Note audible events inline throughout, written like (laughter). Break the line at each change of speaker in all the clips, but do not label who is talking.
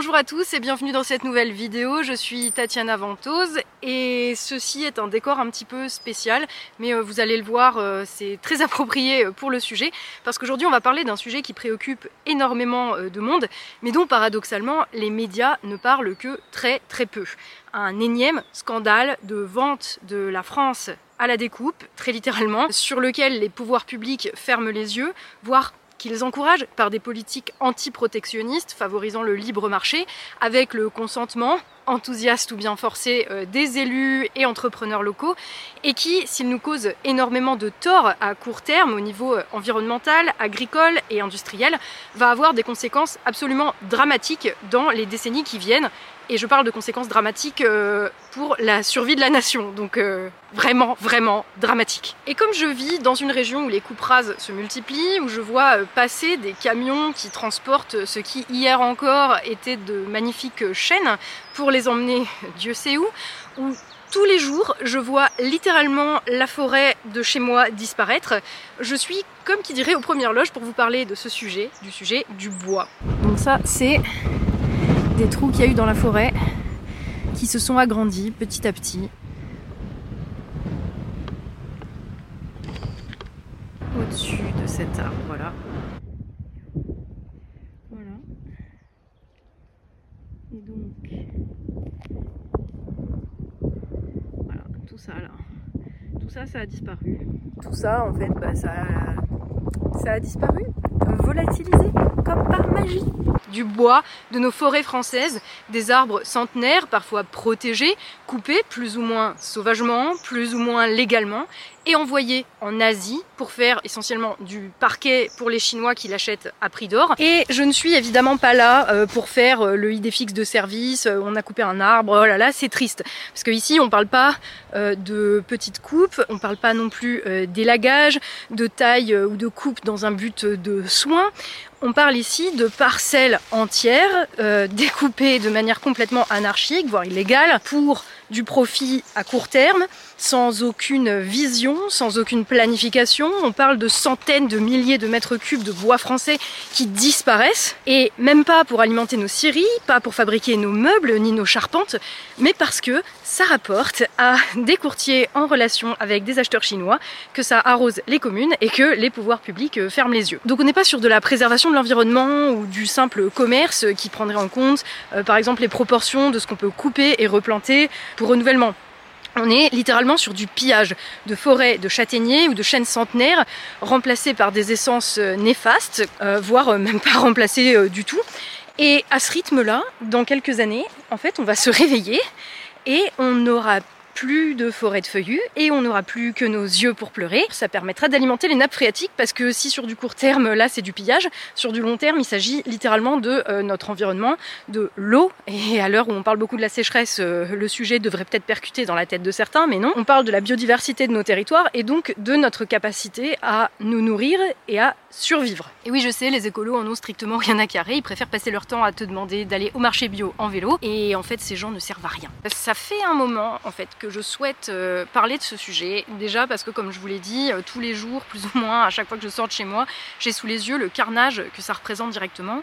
Bonjour à tous et bienvenue dans cette nouvelle vidéo. Je suis Tatiana Ventose et ceci est un décor un petit peu spécial, mais euh, vous allez le voir, euh, c'est très (laughs) approprié euh, pour le sujet, parce qu'aujourd'hui on va parler d'un sujet qui préoccupe énormément de monde, mais dont paradoxalement les médias ne parlent que très très peu. Un énième scandale de vente de la France à la découpe, très littéralement, sur lequel les pouvoirs publics ferment les yeux, voire qu'ils encouragent par des politiques anti-protectionnistes favorisant le libre marché, avec le consentement enthousiaste ou bien forcé euh, des élus et entrepreneurs locaux, et qui, s'il nous cause énormément de tort à court terme au niveau euh, environnemental, agricole et industriel, va avoir des conséquences absolument dramatiques dans les décennies qui viennent, et je parle de conséquences dramatiques euh, pour la survie de la nation, donc euh, vraiment, vraiment dramatique. Et comme je vis dans une région où les coupes rases se multiplient, où je vois euh, passer des camions qui transportent ce qui hier encore était de magnifiques chaînes pour les emmener (laughs) Dieu sait où, où tous les jours, je vois littéralement la forêt de chez moi disparaître. Je suis, comme qui dirait, aux premières loges pour vous parler de ce sujet, du sujet du bois. Donc ça, c'est des trous qu'il y a eu dans la forêt qui se sont agrandis petit à petit. Au-dessus de cet arbre, voilà. Voilà. Et donc, voilà, tout ça là. Tout ça, ça a disparu. Tout ça, en fait, bah, ça, ça a disparu, volatilisé, comme par magie du bois de nos forêts françaises, des arbres centenaires, parfois protégés, coupés plus ou moins sauvagement, plus ou moins légalement, et envoyés en Asie pour faire essentiellement du parquet pour les Chinois qui l'achètent à prix d'or. Et je ne suis évidemment pas là euh, pour faire euh, le idée fixe de service, euh, on a coupé un arbre, oh là là, c'est triste. Parce qu'ici, on parle pas de petites coupes, on parle pas non plus d'élagage, de taille ou de coupe dans un but de soin. On parle ici de parcelles entières euh, découpées de manière complètement anarchique, voire illégale, pour du profit à court terme, sans aucune vision, sans aucune planification. On parle de centaines de milliers de mètres cubes de bois français qui disparaissent, et même pas pour alimenter nos scieries, pas pour fabriquer nos meubles ni nos charpentes, mais parce que ça rapporte à des courtiers en relation avec des acheteurs chinois, que ça arrose les communes et que les pouvoirs publics euh, ferment les yeux. Donc on n'est pas sur de la préservation de l'environnement ou du simple commerce qui prendrait en compte, euh, par exemple, les proportions de ce qu'on peut couper et replanter renouvellement. On est littéralement sur du pillage de forêts de châtaigniers ou de chênes centenaires remplacés par des essences euh, néfastes, euh, voire euh, même pas remplacées du tout. Et à ce rythme-là, dans quelques années, en fait, on va se réveiller et on n'aura plus de forêt de feuillus et on n'aura plus que nos yeux pour pleurer. Ça permettra d'alimenter les nappes phréatiques parce que si sur du court terme, là c'est du pillage, sur du long terme, il s'agit littéralement de euh, notre environnement, de l'eau. Et à l'heure où on parle beaucoup de la sécheresse, euh, le sujet devrait peut-être percuter dans la tête de certains, mais non. On parle de la biodiversité de nos territoires et donc de notre capacité à nous nourrir et à survivre. Et oui, je sais, les écolos en ont strictement rien à carrer. Ils préfèrent passer leur temps à te demander d'aller au marché bio en vélo. Et en fait, ces gens ne servent à rien. Ça fait un moment, en fait, que je souhaite euh, parler de ce sujet. Déjà parce que, comme je vous l'ai dit, euh, tous les jours, plus ou moins, à chaque fois que je sors chez moi, j'ai sous les yeux le carnage que ça représente directement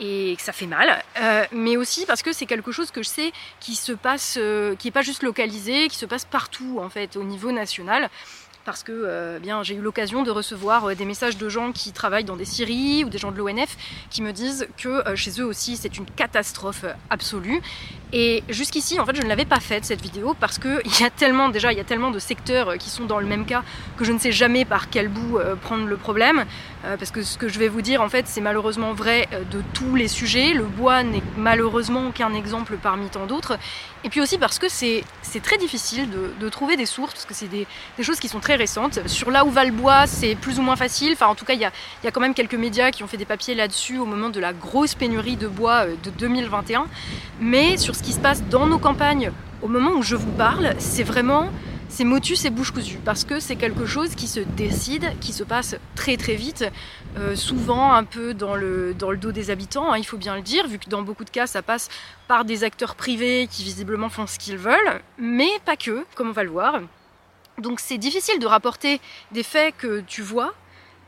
et que ça fait mal, euh, mais aussi parce que c'est quelque chose que je sais qui se passe, qui n'est pas juste localisé, qui se passe partout en fait au niveau national parce que euh, j'ai eu l'occasion de recevoir euh, des messages de gens qui travaillent dans des scieries ou des gens de l'ONF qui me disent que euh, chez eux aussi c'est une catastrophe absolue. Et jusqu'ici en fait je ne l'avais pas faite cette vidéo parce que il y a tellement déjà il y a tellement de secteurs qui sont dans le même cas que je ne sais jamais par quel bout prendre le problème parce que ce que je vais vous dire en fait c'est malheureusement vrai de tous les sujets. Le bois n'est malheureusement qu'un exemple parmi tant d'autres. Et puis aussi parce que c'est très difficile de, trouver des sources parce que c'est des, choses qui sont très récente. Sur là où va le bois, c'est plus ou moins facile. Enfin, en tout cas, il y a, quand même quelques médias qui ont fait des papiers là-dessus au moment de la grosse pénurie de bois euh, de 2021. Mais sur ce qui se passe dans nos campagnes, au moment où je vous parle, c'est vraiment c'est motus et bouche cousue parce que c'est quelque chose qui se décide, qui se passe très très vite, euh, souvent un peu dans le, dans le dos des habitants, hein, il faut bien le dire, vu que dans beaucoup de cas ça passe par des acteurs privés qui visiblement font ce qu'ils veulent, mais pas que, comme on va le voir. Donc c'est difficile de rapporter des faits que tu vois,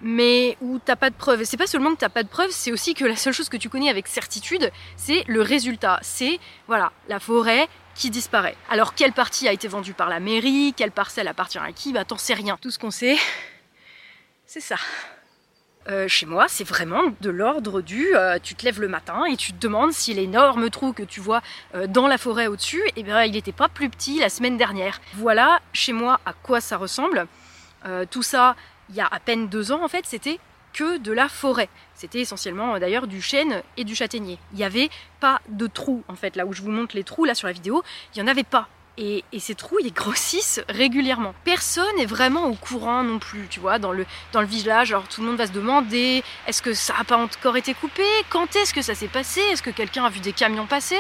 mais où t'as pas de preuves. C'est pas seulement que t'as pas de preuves, c'est aussi que la seule chose que tu connais avec certitude, c'est le résultat. C'est, voilà, la forêt disparaît. Alors, quelle partie a été vendue par la mairie, quelle parcelle appartient à qui, bah t'en sais rien. Tout ce qu'on sait, (laughs) c'est ça. Euh, chez moi, c'est vraiment de l'ordre du euh, tu te lèves le matin et tu te demandes si l'énorme trou que tu vois euh, dans la forêt au-dessus, eh bien, il n'était pas plus petit la semaine dernière. Voilà chez moi à quoi ça ressemble. tout ça, il y a à peine deux ans en fait, c'était que de la forêt. C'était essentiellement d'ailleurs du chêne et du châtaignier. Il n'y avait pas de trous en fait, là où je vous montre les trous là sur la vidéo, il n'y en avait pas. Et, ces trous, ils grossissent régulièrement. Personne n'est vraiment au courant non plus, tu vois, dans le, dans le village. Alors tout le monde va se demander, est-ce que ça n'a pas encore été coupé? Quand est-ce que ça s'est passé? Est-ce que quelqu'un a vu des camions passer?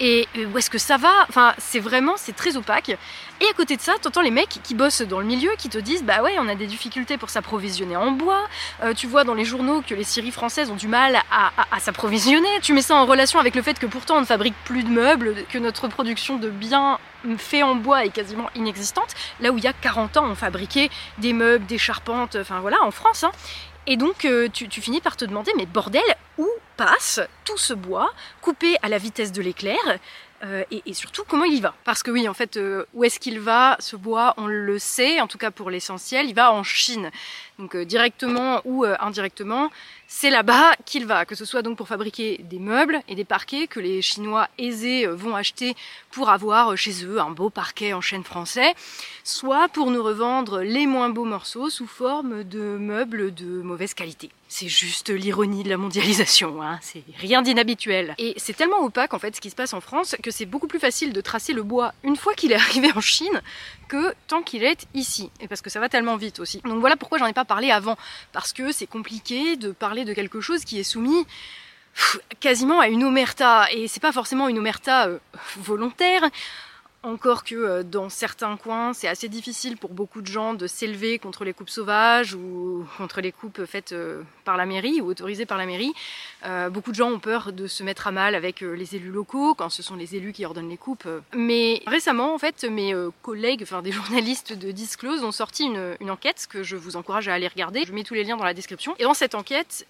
Et où est-ce que ça va? Enfin, c'est vraiment, c'est très opaque. Et à côté de ça, t'entends les mecs qui bossent dans le milieu qui te disent bah ouais, on a des difficultés pour s'approvisionner en bois. Euh, tu vois dans les journaux que les scieries françaises ont du mal à, s'approvisionner. Tu mets ça en relation avec le fait que pourtant on ne fabrique plus de meubles, que notre production de biens fait en bois est quasiment inexistante. Là où il y a 40 ans, on fabriquait des meubles, des charpentes, enfin voilà, en France. Hein. Et donc euh, tu, finis par te demander, mais bordel, où passe tout ce bois coupé à la vitesse de l'éclair euh, et, surtout comment il y va? Parce que oui, en fait, euh, où est-ce qu'il va Ce bois, on le sait, en tout cas pour l'essentiel, il va en Chine. Donc directement ou indirectement, c'est là-bas qu'il va, que ce soit donc pour fabriquer des meubles et des parquets que les Chinois aisés vont acheter pour avoir chez eux un beau parquet en chêne français, soit pour nous revendre les moins beaux morceaux sous forme de meubles de mauvaise qualité. C'est juste l'ironie de la mondialisation, hein. c'est rien d'inhabituel. Et c'est tellement opaque en fait ce qui se passe en France que c'est beaucoup plus facile de tracer le bois une fois qu'il est (laughs) arrivé en Chine que tant qu'il est ici. Et parce que ça va tellement vite aussi. Donc voilà pourquoi j'en ai pas parlé avant. Parce que c'est compliqué de parler de quelque chose qui est soumis quasiment à une omerta. Et c'est pas forcément une omerta euh, volontaire. Encore que euh, dans certains coins, c'est assez difficile pour beaucoup de gens de s'élever contre les coupes sauvages ou contre les coupes faites euh, par la mairie ou autorisées par la mairie. Euh, beaucoup de gens ont peur de se mettre à mal avec les élus locaux quand ce sont les élus qui ordonnent les coupes. Mais récemment, en fait, mes collègues, enfin des (laughs) journalistes de Disclose, ont sorti une, une, enquête que je vous encourage à aller regarder. Je mets tous les liens dans la description. Et dans cette enquête,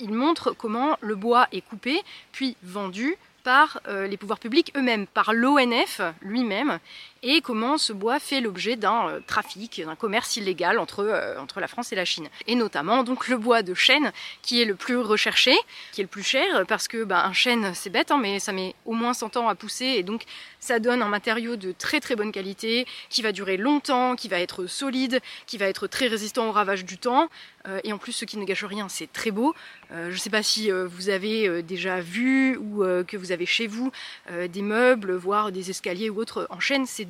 ils montrent comment le bois est coupé puis vendu par euh, les pouvoirs publics eux-mêmes, par l'ONF lui-même, et comment ce bois fait l'objet d'un euh, trafic, d'un commerce illégal entre, euh, entre la France et la Chine. Et notamment donc le bois de chêne qui est le plus recherché, qui est le plus cher, parce que bah, un chêne c'est bête, hein, mais ça met au moins 100 ans à pousser, et donc ça donne un matériau de très très bonne qualité, qui va durer longtemps, qui va être solide, qui va être très résistant au ravage du temps, euh, et en plus ce qui ne gâche rien, c'est très beau. je ne sais pas si vous avez déjà vu ou que vous avez chez vous des meubles, voire des escaliers ou autres en chêne, c'est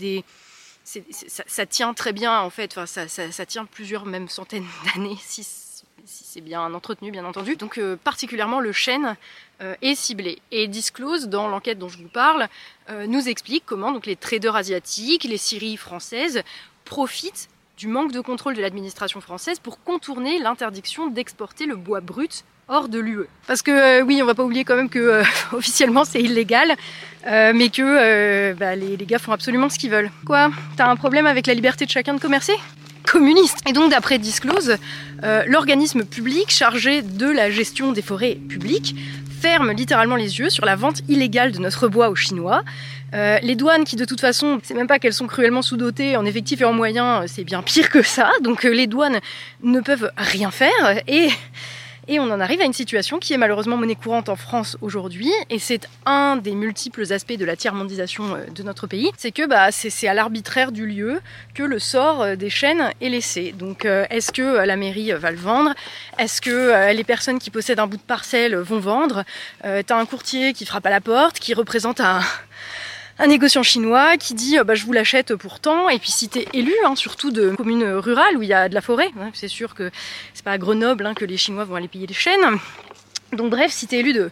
ça, tient très bien en fait, enfin, ça, tient plusieurs même centaines (laughs) d'années si, c'est bien entretenu bien entendu. Donc euh, particulièrement le chêne euh, est ciblé. Et Disclose, dans l'enquête dont je vous parle, euh, nous explique comment donc, les traders asiatiques, les scieries françaises profitent du manque de contrôle de l'administration française pour contourner l'interdiction d'exporter le bois brut hors de l'UE. Parce que euh, oui, on va pas oublier quand même que euh, (laughs) officiellement c'est illégal, euh, mais que bah, les, gars font absolument ce qu'ils veulent. Quoi? T'as un problème avec la liberté de chacun de commercer? Communiste. Et donc d'après Disclose, l'organisme public chargé de la gestion des forêts publiques ferme littéralement les yeux sur la vente illégale de notre bois aux Chinois. les douanes qui de toute façon, c'est même pas qu'elles sont cruellement sous-dotées en effectifs et en moyens, c'est bien pire que ça. Donc les douanes ne peuvent rien faire et et on en arrive à une situation qui est malheureusement monnaie courante en France aujourd'hui, et c'est un des multiples aspects de la tiers-mondisation euh, de notre pays, c'est que bah, c'est à l'arbitraire du lieu que le sort euh, des chaînes est laissé. Donc euh, est-ce que la mairie va le vendre? Est-ce que les personnes qui possèdent un bout de parcelle vont vendre? T'as un courtier qui frappe à la porte, qui représente un un négociant chinois qui dit euh, bah, je vous l'achète pour tant. Et puis si t'es élu hein, surtout de communes rurales où il y a de la forêt hein, c'est sûr que c'est pas à Grenoble hein, que les Chinois vont aller payer les chênes Donc bref, si tu es élu de,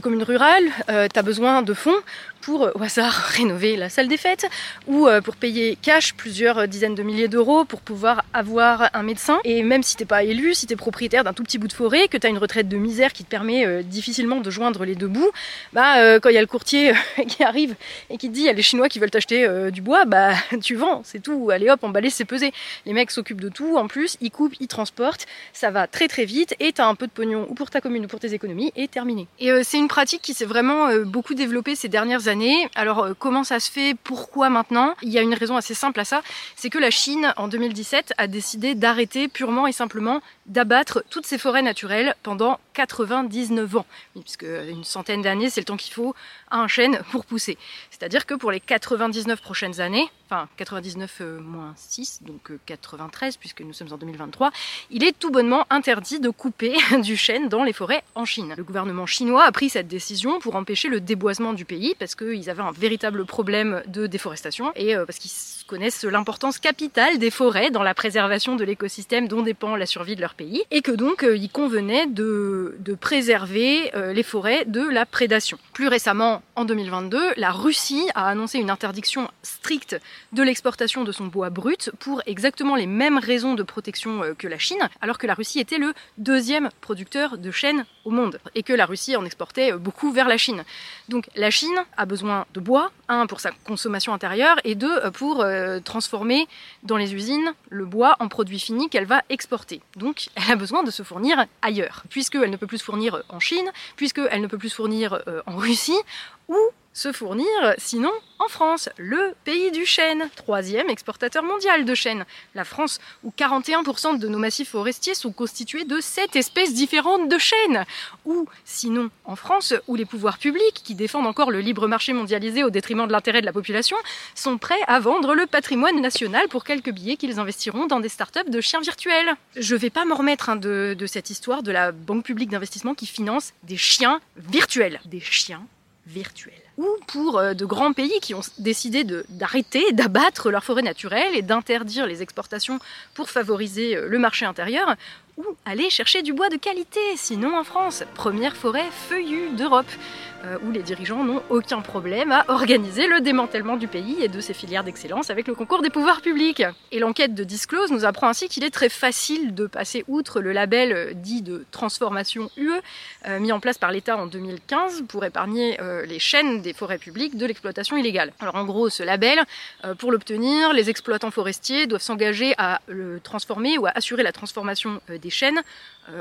commune rurale, euh, tu as besoin de fonds pour, euh, au hasard, (laughs) rénover la salle des fêtes ou euh, pour payer cash plusieurs dizaines de milliers d'euros pour pouvoir avoir un médecin. Et même si t'es pas élu, si tu es propriétaire d'un tout petit bout de forêt, que tu as une retraite de misère qui te permet difficilement de joindre les deux bouts, bah quand il y a le courtier (laughs) qui arrive et qui te dit il y a les Chinois qui veulent t'acheter du bois, bah (laughs) tu vends, c'est tout. Allez hop, emballer, c'est pesé. Les mecs s'occupent de tout, en plus, ils coupent, ils transportent, ça va très très vite et tu as un peu de pognon ou pour ta commune ou pour tes économies et terminé. Et c'est une pratique qui s'est vraiment beaucoup développée ces dernières années. Alors euh, comment ça se fait? Pourquoi maintenant? Il y a une raison assez simple à ça, c'est que la Chine en 2017 a décidé d'arrêter purement et simplement d'abattre toutes ces forêts naturelles pendant 99 ans. puisque une centaine d'années, c'est le temps qu'il faut à un chêne pour pousser. C'est-à-dire que pour les 99 prochaines années, enfin 99 euh, moins 6, donc 93 euh, puisque nous sommes en 2023, il est tout bonnement interdit de couper (laughs) du chêne dans les forêts en Chine. Le gouvernement chinois a pris cette décision pour empêcher le déboisement du pays parce qu'ils avaient un véritable problème de déforestation et euh, parce qu'ils connaissent l'importance capitale des forêts dans la préservation de l'écosystème dont dépend la survie de leur pays et que donc il convenait de, de préserver les forêts de la prédation. Plus récemment, en 2022, la Russie a annoncé une interdiction stricte de l'exportation de son bois brut pour exactement les mêmes raisons de protection euh, que la Chine, alors que la Russie était le deuxième producteur de chêne au monde et que la Russie en exportait euh, beaucoup vers la Chine. Donc la Chine a besoin de bois, un pour sa consommation intérieure et deux euh, pour transformer dans les usines le bois en produit fini qu'elle va exporter. Donc elle a besoin de se fournir ailleurs, puisqu'elle ne peut plus se fournir en Chine, puisqu'elle ne peut plus se fournir en Russie, ou se fournir, sinon en France, le pays du chêne, troisième exportateur mondial de chêne. La France, où 41% de nos massifs forestiers sont constitués de 7 espèces différentes de chênes. Ou sinon en France, où les pouvoirs publics, qui défendent encore le libre marché mondialisé au détriment de l'intérêt de la population, sont prêts à vendre le patrimoine national pour quelques billets qu'ils investiront dans des startups de chiens virtuels. Je vais pas m'en remettre hein, de cette histoire de la Banque publique d'investissement qui finance des chiens virtuels. Des chiens virtuels ou pour euh, de grands pays qui ont décidé d'arrêter, d'abattre leurs forêts naturelles et d'interdire les exportations pour favoriser euh, le marché intérieur, aller chercher du bois de qualité, sinon en France, première forêt feuillue d'Europe. Euh, où les dirigeants n'ont aucun problème à organiser le démantèlement du pays et de ses filières d'excellence avec le concours des pouvoirs publics. Et l'enquête de Disclose nous apprend ainsi qu'il est très facile de passer outre le label euh, dit de transformation UE, euh, mis en place par l'État en 2015 pour épargner les chaînes des forêts publiques de l'exploitation illégale. Alors en gros, ce label, pour l'obtenir, les exploitants forestiers doivent s'engager à le transformer ou à assurer la transformation des chaînes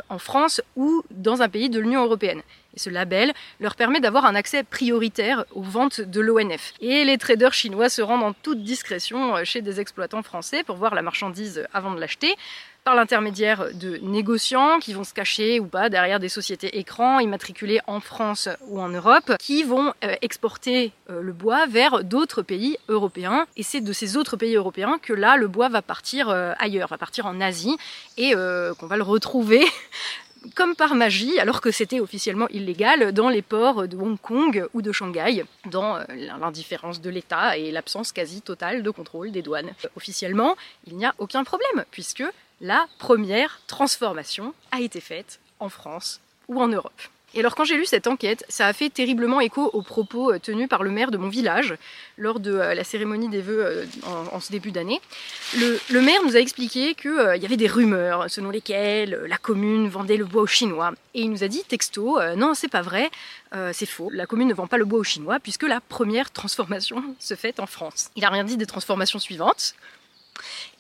en France ou dans un pays de l'Union européenne. Ce label leur permet d'avoir un accès prioritaire aux ventes de l'ONF. Et les traders chinois se rendent en toute discrétion euh, chez des exploitants français pour voir la marchandise avant de l'acheter par l'intermédiaire de négociants qui vont se cacher ou pas derrière des sociétés écrans immatriculées en France ou en Europe, qui vont euh, exporter euh, le bois vers d'autres pays européens. Et c'est de ces autres pays européens que là, le bois va partir ailleurs, va partir en Asie, et qu'on va le retrouver (laughs) comme par magie, alors que c'était officiellement illégal, dans les ports de Hong Kong ou de Shanghai, dans euh, l'indifférence de l'État et l'absence quasi totale de contrôle des douanes. Officiellement, il n'y a aucun problème, puisque la première transformation a été faite en France ou en Europe. Et alors quand j'ai lu cette enquête, ça a fait terriblement écho aux propos euh, tenus par le maire de mon village lors de euh, la cérémonie des vœux euh, en, ce début d'année. Le, maire nous a expliqué qu'il y avait des rumeurs selon lesquelles la commune vendait le bois aux Chinois. Et il nous a dit texto, non c'est pas vrai, c'est faux, la commune ne vend pas le bois aux Chinois puisque la première transformation (laughs) se fait en France. Il a rien dit des transformations suivantes,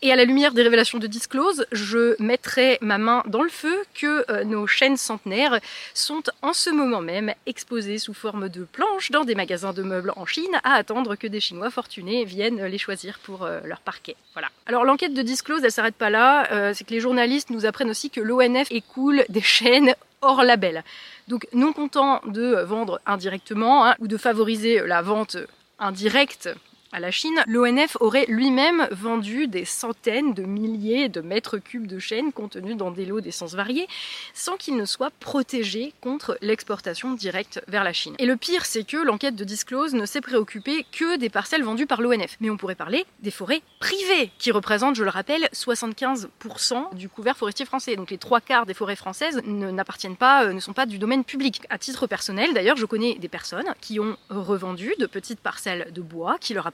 et à la lumière des révélations de Disclose, je mettrai ma main dans le feu que euh, nos chaînes centenaires sont en ce moment même exposées sous forme de planches dans des magasins de meubles en Chine à attendre que des Chinois fortunés viennent les choisir pour euh, leur parquet. Voilà. Alors l'enquête de Disclose, elle s'arrête pas là, euh, c'est que les journalistes nous apprennent aussi que l'ONF écoule des chaînes hors label. Donc non content de vendre indirectement hein, ou de favoriser la vente indirecte à la Chine, l'ONF aurait lui-même vendu des centaines de milliers de mètres cubes de chêne contenus dans des lots d'essence variés, sans qu'ils ne soient protégés contre l'exportation directe vers la Chine. Et le pire, c'est que l'enquête de Disclose ne s'est préoccupée que des parcelles vendues par l'ONF. Mais on pourrait parler des forêts privées, qui représentent, je le rappelle, 75% du couvert forestier français. Donc les trois quarts des forêts françaises n'appartiennent pas, euh, ne sont pas du domaine public. À titre personnel, d'ailleurs, je connais des personnes qui ont revendu de petites parcelles de bois qui leur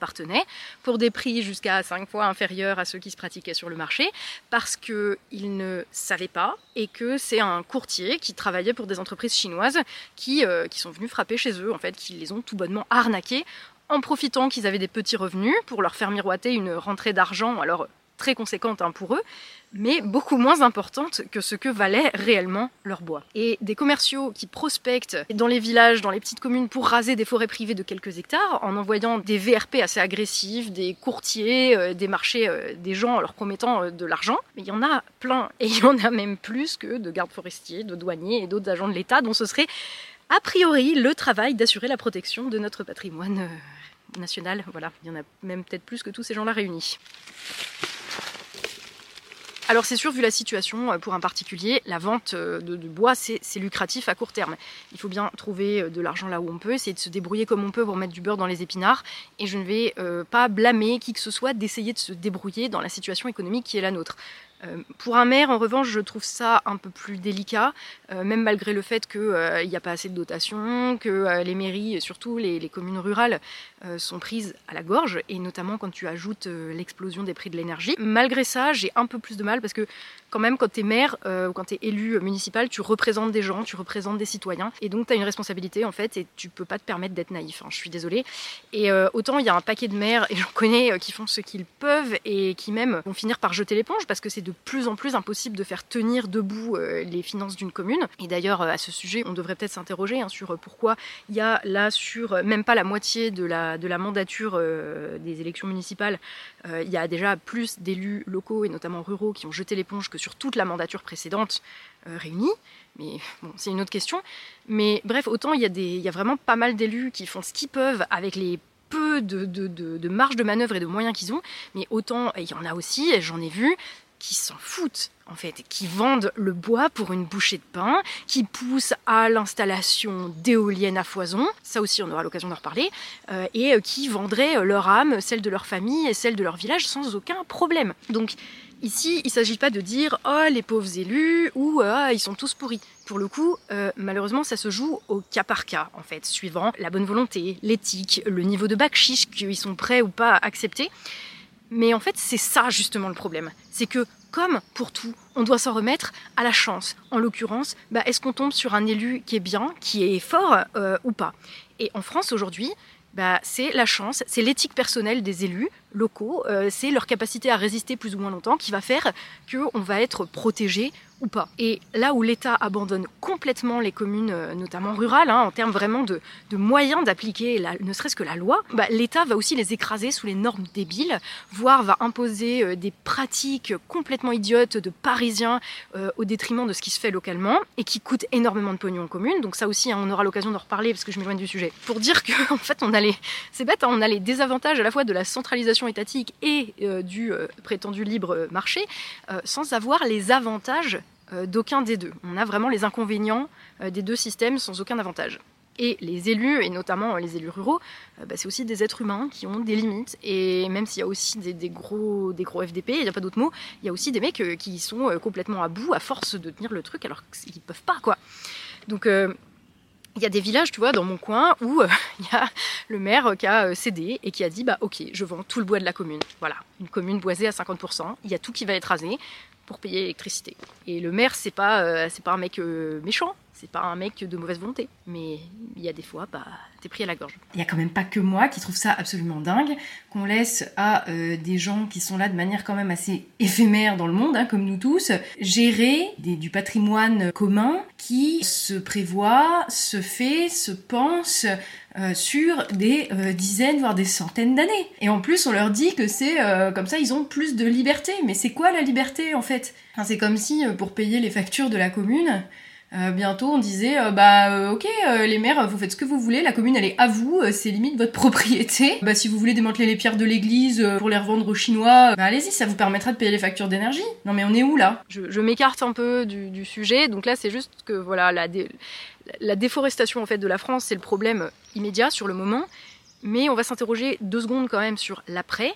pour des prix jusqu'à 5 fois inférieurs à ceux qui se pratiquaient sur le marché parce qu'ils ne savaient pas et que c'est un courtier qui travaillait pour des entreprises chinoises qui, euh, sont venus frapper chez eux, en fait, qui les ont tout bonnement arnaqués en profitant qu'ils avaient des petits revenus pour leur faire miroiter une rentrée d'argent. Alors très conséquente hein, pour eux, mais beaucoup moins importante que ce que valait réellement leur bois. Et des commerciaux qui prospectent dans les villages, dans les petites communes pour raser des forêts privées de quelques hectares en envoyant des VRP assez agressifs, des courtiers, euh, des marchés, euh, des gens en leur promettant euh, de l'argent. Mais il y en a plein (laughs) et il y en a même plus que de gardes forestiers, de douaniers et d'autres agents de l'État dont ce serait a priori le travail d'assurer la protection de notre patrimoine national. Voilà, il y en a même peut-être plus que tous ces gens-là réunis. Alors c'est sûr, vu la situation, euh, pour un particulier, la vente euh, de, bois, c'est lucratif à court terme. Il faut bien trouver euh, de l'argent là où on peut, essayer de se débrouiller comme on peut pour mettre du beurre dans les épinards. Et je ne vais pas blâmer qui que ce soit d'essayer de se débrouiller dans la situation économique qui est la nôtre. Euh, pour un maire, en revanche, je trouve ça un peu plus délicat, euh, même malgré le fait qu'il euh, n'y a pas assez de dotations, que les mairies, et surtout les communes rurales, sont prises à la gorge, et notamment quand tu ajoutes l'explosion des prix de l'énergie. Malgré ça, j'ai un peu plus de mal parce que quand même, quand tu es maire ou quand tu es élu municipal, tu représentes des gens, tu représentes des citoyens, et donc tu as une responsabilité en fait, et tu peux pas te permettre d'être naïf. Hein, je suis désolée. Et autant il y a un paquet de maires, et j'en connais, qui font ce qu'ils peuvent et qui même vont finir par jeter l'éponge parce que c'est de plus en plus impossible de faire tenir debout euh, les finances d'une commune. Et d'ailleurs, euh, à ce sujet, on devrait peut-être s'interroger hein, sur pourquoi il y a là sur euh, même pas la moitié de la, de la mandature des élections municipales, il y a déjà plus d'élus locaux et notamment ruraux qui ont jeté l'éponge que sur toute la mandature précédente réunie. Mais bon, c'est une autre question. Mais bref, autant il y, a des, il y a vraiment pas mal d'élus qui font ce qu'ils peuvent avec les peu de, de, de, de, marge de manœuvre et de moyens qu'ils ont, mais autant, il y en a aussi, j'en ai vu, qui s'en foutent en fait, qui vendent le bois pour une bouchée de pain, qui poussent à l'installation d'éoliennes à foison, ça aussi on aura l'occasion d'en reparler, euh, et euh, qui vendraient leur âme, celle de leur famille et celle de leur village sans aucun problème. Donc ici, il ne s'agit pas de dire oh les pauvres élus ou ah ils sont tous pourris. Pour le coup, euh, malheureusement, ça se joue au cas par cas, en fait, suivant la bonne volonté, l'éthique, le niveau de bac chiche qu'ils sont prêts ou pas à accepter. Mais en fait, c'est ça justement le problème. C'est que, comme pour tout, on doit s'en remettre à la chance. En l'occurrence, bah, est-ce qu'on tombe sur un élu qui est bien, qui est fort euh, ou pas? Et en France aujourd'hui, bah, c'est la chance, c'est l'éthique personnelle des élus locaux, euh, c'est leur capacité à résister plus ou moins longtemps qui va faire qu'on va être protégé Et là où l'État abandonne complètement les communes, euh, notamment rurales, hein, en termes vraiment de, moyens d'appliquer ne serait-ce que la loi, bah, l'État va aussi les écraser sous les normes débiles, voire va imposer euh, des pratiques complètement idiotes de Parisiens euh, au détriment de ce qui se fait localement et qui coûtent énormément de pognon aux communes. Donc ça aussi, hein, on aura l'occasion d'en reparler parce que je m'éloigne du sujet. Pour dire que (laughs) en fait, on a les, c'est bête, hein, on a les désavantages à la fois de la centralisation étatique et du prétendu libre marché, sans avoir les avantages d'aucun des deux. On a vraiment les inconvénients euh, des deux systèmes sans aucun avantage. Et les élus, et notamment les élus ruraux, euh, bah, c'est aussi des êtres humains qui ont des limites. Et même s'il y a aussi des, gros, des gros FDP, il n'y a pas d'autre mot, il y a aussi des mecs qui sont complètement à bout à force de tenir le truc alors qu'ils ne peuvent pas, quoi. Donc il y a des villages, tu vois, dans mon coin où (laughs) il y a le maire qui a cédé et qui a dit bah ok, je vends tout le bois de la commune. Voilà, une commune boisée à 50%, il y a tout qui va être rasé pour payer l'électricité. Et le maire, c'est pas, euh, c'est pas un mec euh, méchant, c'est pas un mec de mauvaise volonté. Mais il y a des fois, bah, t'es pris à la gorge.
Il y a quand même pas que moi qui trouve ça absolument dingue, qu'on laisse à euh, des gens qui sont là de manière quand même assez éphémère dans le monde, hein, comme nous tous, gérer du patrimoine commun qui se prévoit, se fait, se pense, euh, sur des euh, dizaines, voire des centaines d'années. Et en plus, on leur dit que c'est comme ça, ils ont plus de liberté. Mais c'est quoi la liberté en fait? C'est comme si, pour payer les factures de la commune, Euh, bientôt, on disait, euh, bah euh, ok, les maires, vous faites ce que vous voulez, la commune elle est à vous, c'est limite votre (laughs) propriété. Bah si vous voulez démanteler les pierres de l'église pour les revendre aux Chinois, bah allez-y, ça vous permettra de payer les factures d'énergie. Non mais on est où là?
Je, m'écarte un peu du, sujet, donc là c'est juste que voilà la, déforestation en fait de la France, c'est le problème immédiat sur le moment, mais on va s'interroger deux secondes quand même sur l'après.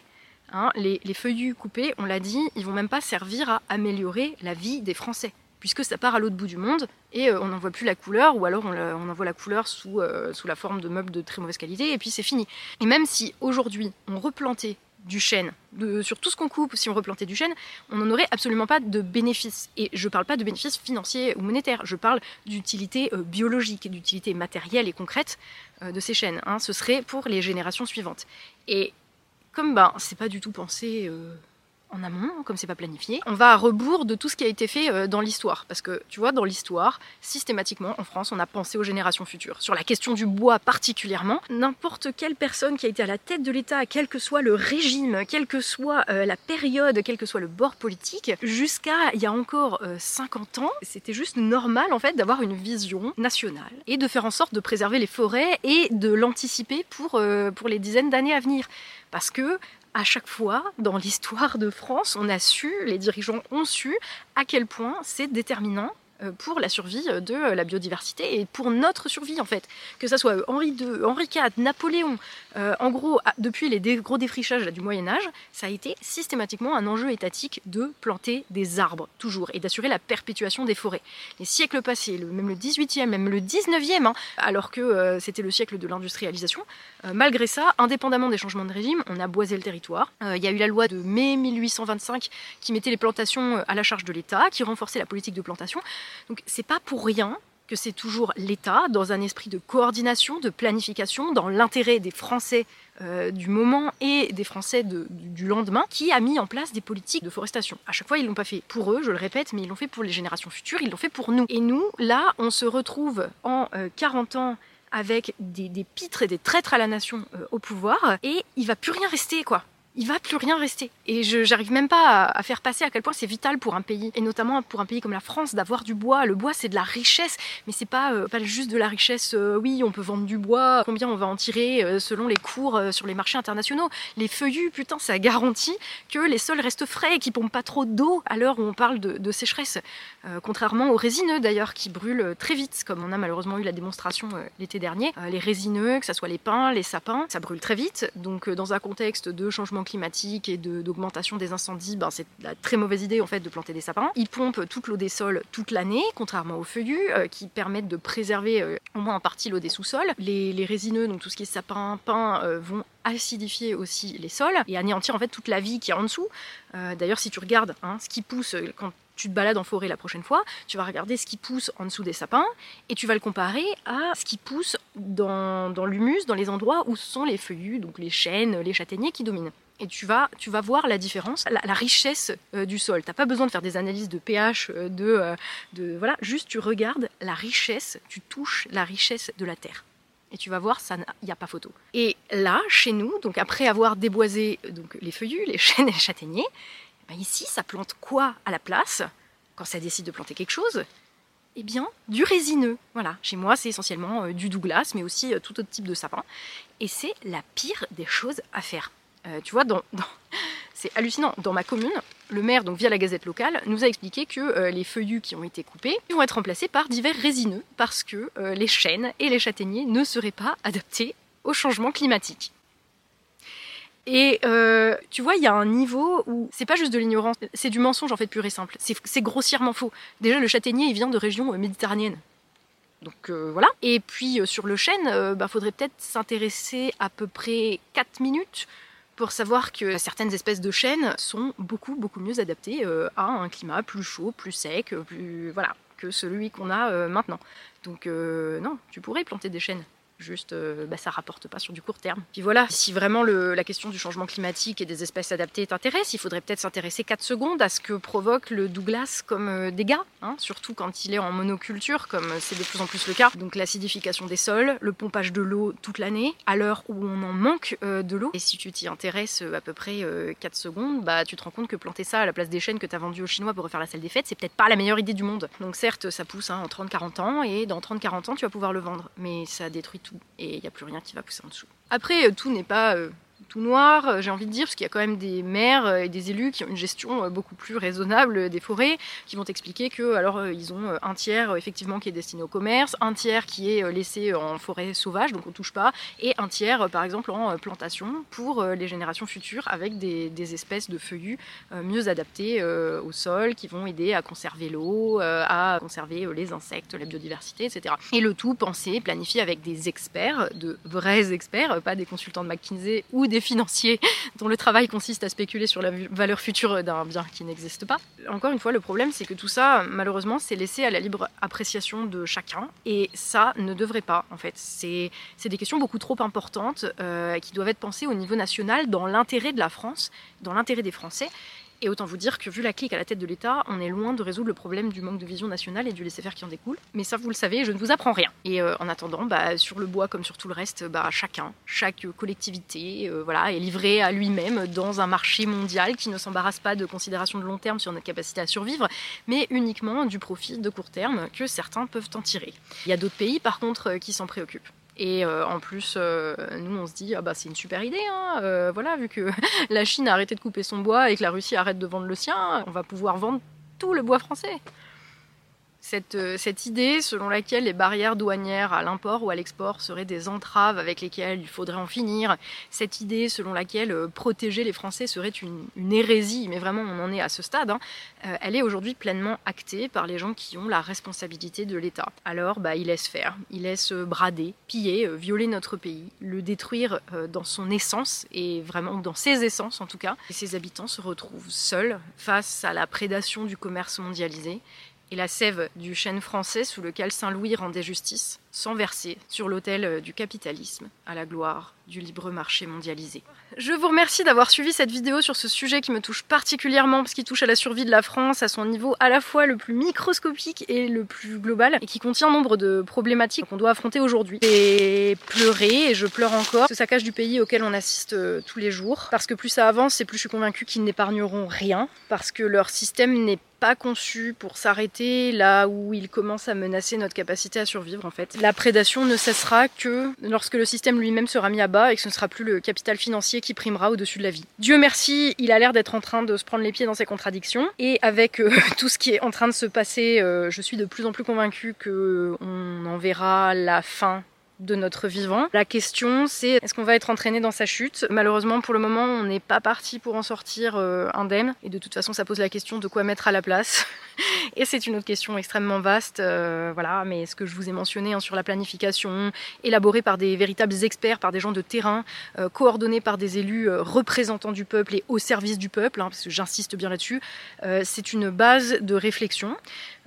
Hein, les, les feuillus coupés, on l'a dit, ils vont même pas servir à améliorer la vie des Français puisque ça part à l'autre bout du monde et euh, on n'en voit plus la couleur, ou alors on, en voit la couleur sous, euh, sous la forme de meubles de très mauvaise qualité, et puis c'est fini. Et même si aujourd'hui on replantait du chêne, sur tout ce qu'on coupe, si on replantait du chêne, on n'en aurait absolument pas de bénéfice. Et je ne parle pas de bénéfices financiers ou monétaires, je parle d'utilité euh, biologique, d'utilité matérielle et concrète de ces chênes. Hein. Ce serait pour les générations suivantes. Et comme ben, c'est pas du tout pensé en amont, comme c'est pas planifié. On va à rebours de tout ce qui a été fait euh, dans l'histoire. Parce que, tu vois, dans l'histoire, systématiquement, en France, on a pensé aux générations futures. Sur la question du bois particulièrement, n'importe quelle personne qui a été à la tête de l'État, quel que soit le régime, quelle que soit euh, la période, quel que soit le bord politique, jusqu'à il y a encore 50 euh, ans, c'était juste normal, en fait, d'avoir une vision nationale et de faire en sorte de préserver les forêts et de l'anticiper pour, pour les dizaines d'années à venir. Parce que à chaque fois, dans l'histoire de France, on a su, les dirigeants ont su à quel point c'est déterminant pour la survie de la biodiversité et pour notre survie en fait. Que ça soit Henri II, Henri IV, Napoléon, euh, en gros, depuis les gros défrichages du Moyen Âge, ça a été systématiquement un enjeu étatique de planter des arbres, toujours, et d'assurer la perpétuation des forêts. Les siècles passés, même le 18e, même le 19e, hein, alors que euh, c'était le siècle de l'industrialisation, malgré ça, indépendamment des changements de régime, on a boisé le territoire. Il y a eu la loi de mai 1825 qui mettait les plantations à la charge de l'État, qui renforçait la politique de plantation. Donc c'est pas pour rien que c'est toujours l'État, dans un esprit de coordination, de planification, dans l'intérêt des Français euh, du moment et des Français du, lendemain, qui a mis en place des politiques de forestation. À chaque fois, ils l'ont pas fait pour eux, je le répète, mais ils l'ont fait pour les générations futures, ils l'ont fait pour nous. Et nous, là, on se retrouve en 40 euh, ans avec des, pitres et des traîtres à la nation euh, au pouvoir, et il va plus rien rester, quoi il va plus rien rester. Et je j'arrive même pas à, faire passer à quel point c'est vital pour un pays, et notamment pour un pays comme la France, d'avoir du bois. Le bois, c'est de la richesse, mais c'est pas, euh, pas juste de la richesse. Euh, oui, on peut vendre du bois, combien on va en tirer euh, selon les cours sur les marchés internationaux. Les feuillus, putain, ça garantit que les sols restent frais et qu'ils pompent pas trop d'eau à l'heure où on parle de, sécheresse. contrairement aux résineux d'ailleurs, qui brûlent très vite, comme on a malheureusement eu la démonstration l'été dernier. les résineux, que ce soit les pins, les sapins, ça brûle très vite. Donc, dans un contexte de changement climatique et d'augmentation des incendies, ben, c'est la très mauvaise idée en fait de planter des sapins. Ils pompent toute l'eau des sols toute l'année, contrairement aux feuillus, euh, qui permettent de préserver euh, au moins en partie l'eau des sous-sols. Les, résineux, donc tout ce qui est sapin, pin, euh, vont acidifier aussi les sols et anéantir en fait toute la vie qui est en dessous. D'ailleurs, si tu regardes hein, ce qui pousse quand tu te balades en forêt la prochaine fois, tu vas regarder ce qui pousse en dessous des sapins et tu vas le comparer à ce qui pousse dans, dans l'humus, dans les endroits où sont les feuillus, donc les chênes, les châtaigniers qui dominent et tu vas, tu vas voir la différence, la, richesse euh, du sol. Tu n'as pas besoin de faire des analyses de pH, euh, de, euh, de, voilà, juste tu regardes la richesse, tu touches la richesse de la terre. Et tu vas voir, il n'y a pas photo. Et là, chez nous, donc après avoir déboisé donc, les feuillus, les (laughs) chênes et les châtaigniers, ben ici, ça plante quoi à la place quand ça décide de planter quelque chose? Eh bien, du résineux. Voilà, chez moi, c'est essentiellement du Douglas, mais aussi tout autre type de sapin. Et c'est la pire des choses à faire. Euh, tu vois, (laughs) c'est hallucinant. Dans ma commune, le maire, donc via la gazette locale, nous a expliqué que euh, les feuillus qui ont été coupés vont être remplacés par divers résineux parce que euh, les chênes et les châtaigniers ne seraient pas adaptés au changement climatique. Et tu vois, il y a un niveau où c'est pas juste de l'ignorance, c'est du mensonge en fait pur et simple. C'est grossièrement faux. Déjà, le châtaignier, il vient de régions méditerranéennes. Donc voilà. Et puis sur le chêne, il bah, faudrait peut-être s'intéresser à peu près 4 minutes pour savoir que certaines espèces de chênes sont beaucoup beaucoup mieux adaptées euh, à un climat plus chaud, plus sec, plus voilà que celui qu'on a euh, maintenant. Donc euh, non, tu pourrais planter des chênes. Juste, euh, bah, ça rapporte pas sur du court terme. Puis voilà, si vraiment la question du changement climatique et des espèces adaptées t'intéresse, il faudrait peut-être s'intéresser 4 secondes à ce que provoque le Douglas comme euh, dégâts, hein, surtout quand il est en monoculture, comme c'est de plus en plus le cas. Donc l'acidification des sols, le pompage de l'eau toute l'année, à l'heure où on en manque euh, de l'eau. Et si tu t'y intéresses à peu près 4 secondes, bah tu te rends compte que planter ça à la place des chênes que tu as vendues aux Chinois pour refaire la salle des fêtes, c'est peut-être pas la meilleure idée du monde. Donc certes, ça pousse hein, en 30-40 ans, et dans 30-40 ans, tu vas pouvoir le vendre. Mais ça détruit tout, et il n'y a plus rien qui va pousser en dessous. Après, euh, tout n'est pas euh, tout noir, euh, j'ai envie de dire, parce qu'il y a quand même des maires euh, et des élus qui ont une gestion euh, beaucoup plus raisonnable des forêts, qui vont expliquer que alors ils ont un tiers effectivement qui est destiné au commerce, un tiers qui est laissé en forêt sauvage, donc on touche pas, et un tiers par exemple en plantation pour les générations futures avec des, espèces de feuillus mieux adaptés au sol, qui vont aider à conserver l'eau, à conserver les insectes, la biodiversité, etc. Et le tout pensé, planifié avec des experts, de vrais experts, pas des consultants de McKinsey ou des financiers (laughs) dont le travail consiste à spéculer sur la valeur future d'un bien qui n'existe pas. Encore une fois, le problème, c'est que tout ça, malheureusement, c'est laissé à la libre appréciation de chacun. Et ça ne devrait pas, en fait. C'est des questions beaucoup trop importantes euh, qui doivent être pensées au niveau national, dans l'intérêt de la France, dans l'intérêt des Français. Et autant vous dire que vu la clique à la tête de l'État, on est loin de résoudre le problème du manque de vision nationale et du laisser-faire qui en découle. Mais ça, vous le savez, je ne vous apprends rien. Et euh, en attendant, bah, sur le bois comme sur tout le reste, bah, chacun, chaque collectivité, euh, voilà, est livré à lui-même dans un marché mondial qui ne s'embarrasse pas de considérations de long terme sur notre capacité à survivre, mais uniquement du profit de court terme que certains peuvent en tirer. Il y a d'autres pays, par contre, euh, qui s'en préoccupent. Et euh, en plus, euh, nous, on se dit, ah bah c'est une super idée, hein, euh, voilà, vu que (laughs) la Chine a arrêté de couper son bois et que la Russie arrête de vendre le sien, on va pouvoir vendre tout le bois français. Euh, cette, idée selon laquelle les barrières douanières à l'import ou à l'export seraient des entraves avec lesquelles il faudrait en finir, cette idée selon laquelle euh, protéger les Français serait une, hérésie, mais vraiment on en est à ce stade, hein, euh, elle est aujourd'hui pleinement actée par les gens qui ont la responsabilité de l'État. Alors bah, ils laissent faire, ils laissent brader, piller, violer notre pays, le détruire dans son essence, et vraiment dans ses essences en tout cas, et ses habitants se retrouvent seuls face à la prédation du commerce mondialisé et la sève du chêne français sous lequel Saint-Louis rendait justice, sans verser sur l'autel euh, du capitalisme, à la gloire du libre marché mondialisé. Je vous remercie d'avoir suivi cette vidéo sur ce sujet qui me touche particulièrement parce qu'il touche à la survie de la France à son niveau à la fois le plus microscopique et le plus global et qui contient nombre de problématiques qu'on doit affronter aujourd'hui. Et pleurer, et je pleure encore, ce saccage du pays auquel on assiste euh, tous les jours parce que plus ça avance et plus je suis convaincue qu'ils n'épargneront rien parce que leur système n'est pas conçu pour s'arrêter là où il commence à menacer notre capacité à survivre en fait. La prédation ne cessera que lorsque le système lui-même sera mis à bas et que ce ne sera plus le capital financier qui primera au-dessus de la vie. Dieu merci, il a l'air d'être en train de se prendre les pieds dans ses contradictions et avec euh, (laughs) tout ce qui est en train de se passer, euh, je suis de plus en plus convaincue que on en verra la fin de notre vivant. La question c'est est-ce qu'on va être entraîné dans sa chute? Malheureusement pour le moment on n'est pas parti pour en sortir euh, indemne et de toute façon ça pose la question de quoi mettre à la place. Et c'est une autre question extrêmement vaste, euh, voilà, mais ce que je vous ai mentionné hein, sur la planification, élaborée par des véritables experts, par des gens de terrain, euh, coordonnée par des élus représentants du peuple et au service du peuple, hein, parce que j'insiste bien là-dessus, c'est une base de réflexion.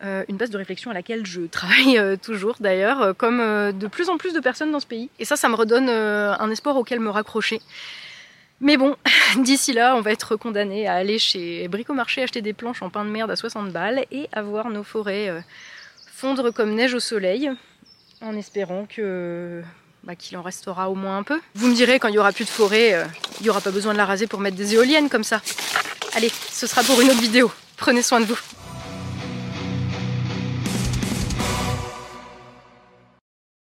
une base de réflexion à laquelle je travaille toujours d'ailleurs, comme de plus en plus de personnes dans ce pays. Et ça, ça me redonne euh, un espoir auquel me raccrocher. Mais bon, (laughs) d'ici là, on va être condamné à aller chez Bricomarché acheter des planches en pain de merde à 60 balles et à voir nos forêts euh, fondre comme neige au soleil, en espérant que bah, qu'il en restera au moins un peu. Vous me direz, quand il n'y aura plus de forêt, euh, il n'y aura pas besoin de la raser pour mettre des éoliennes comme ça. Allez, ce sera pour une autre vidéo. Prenez soin de vous.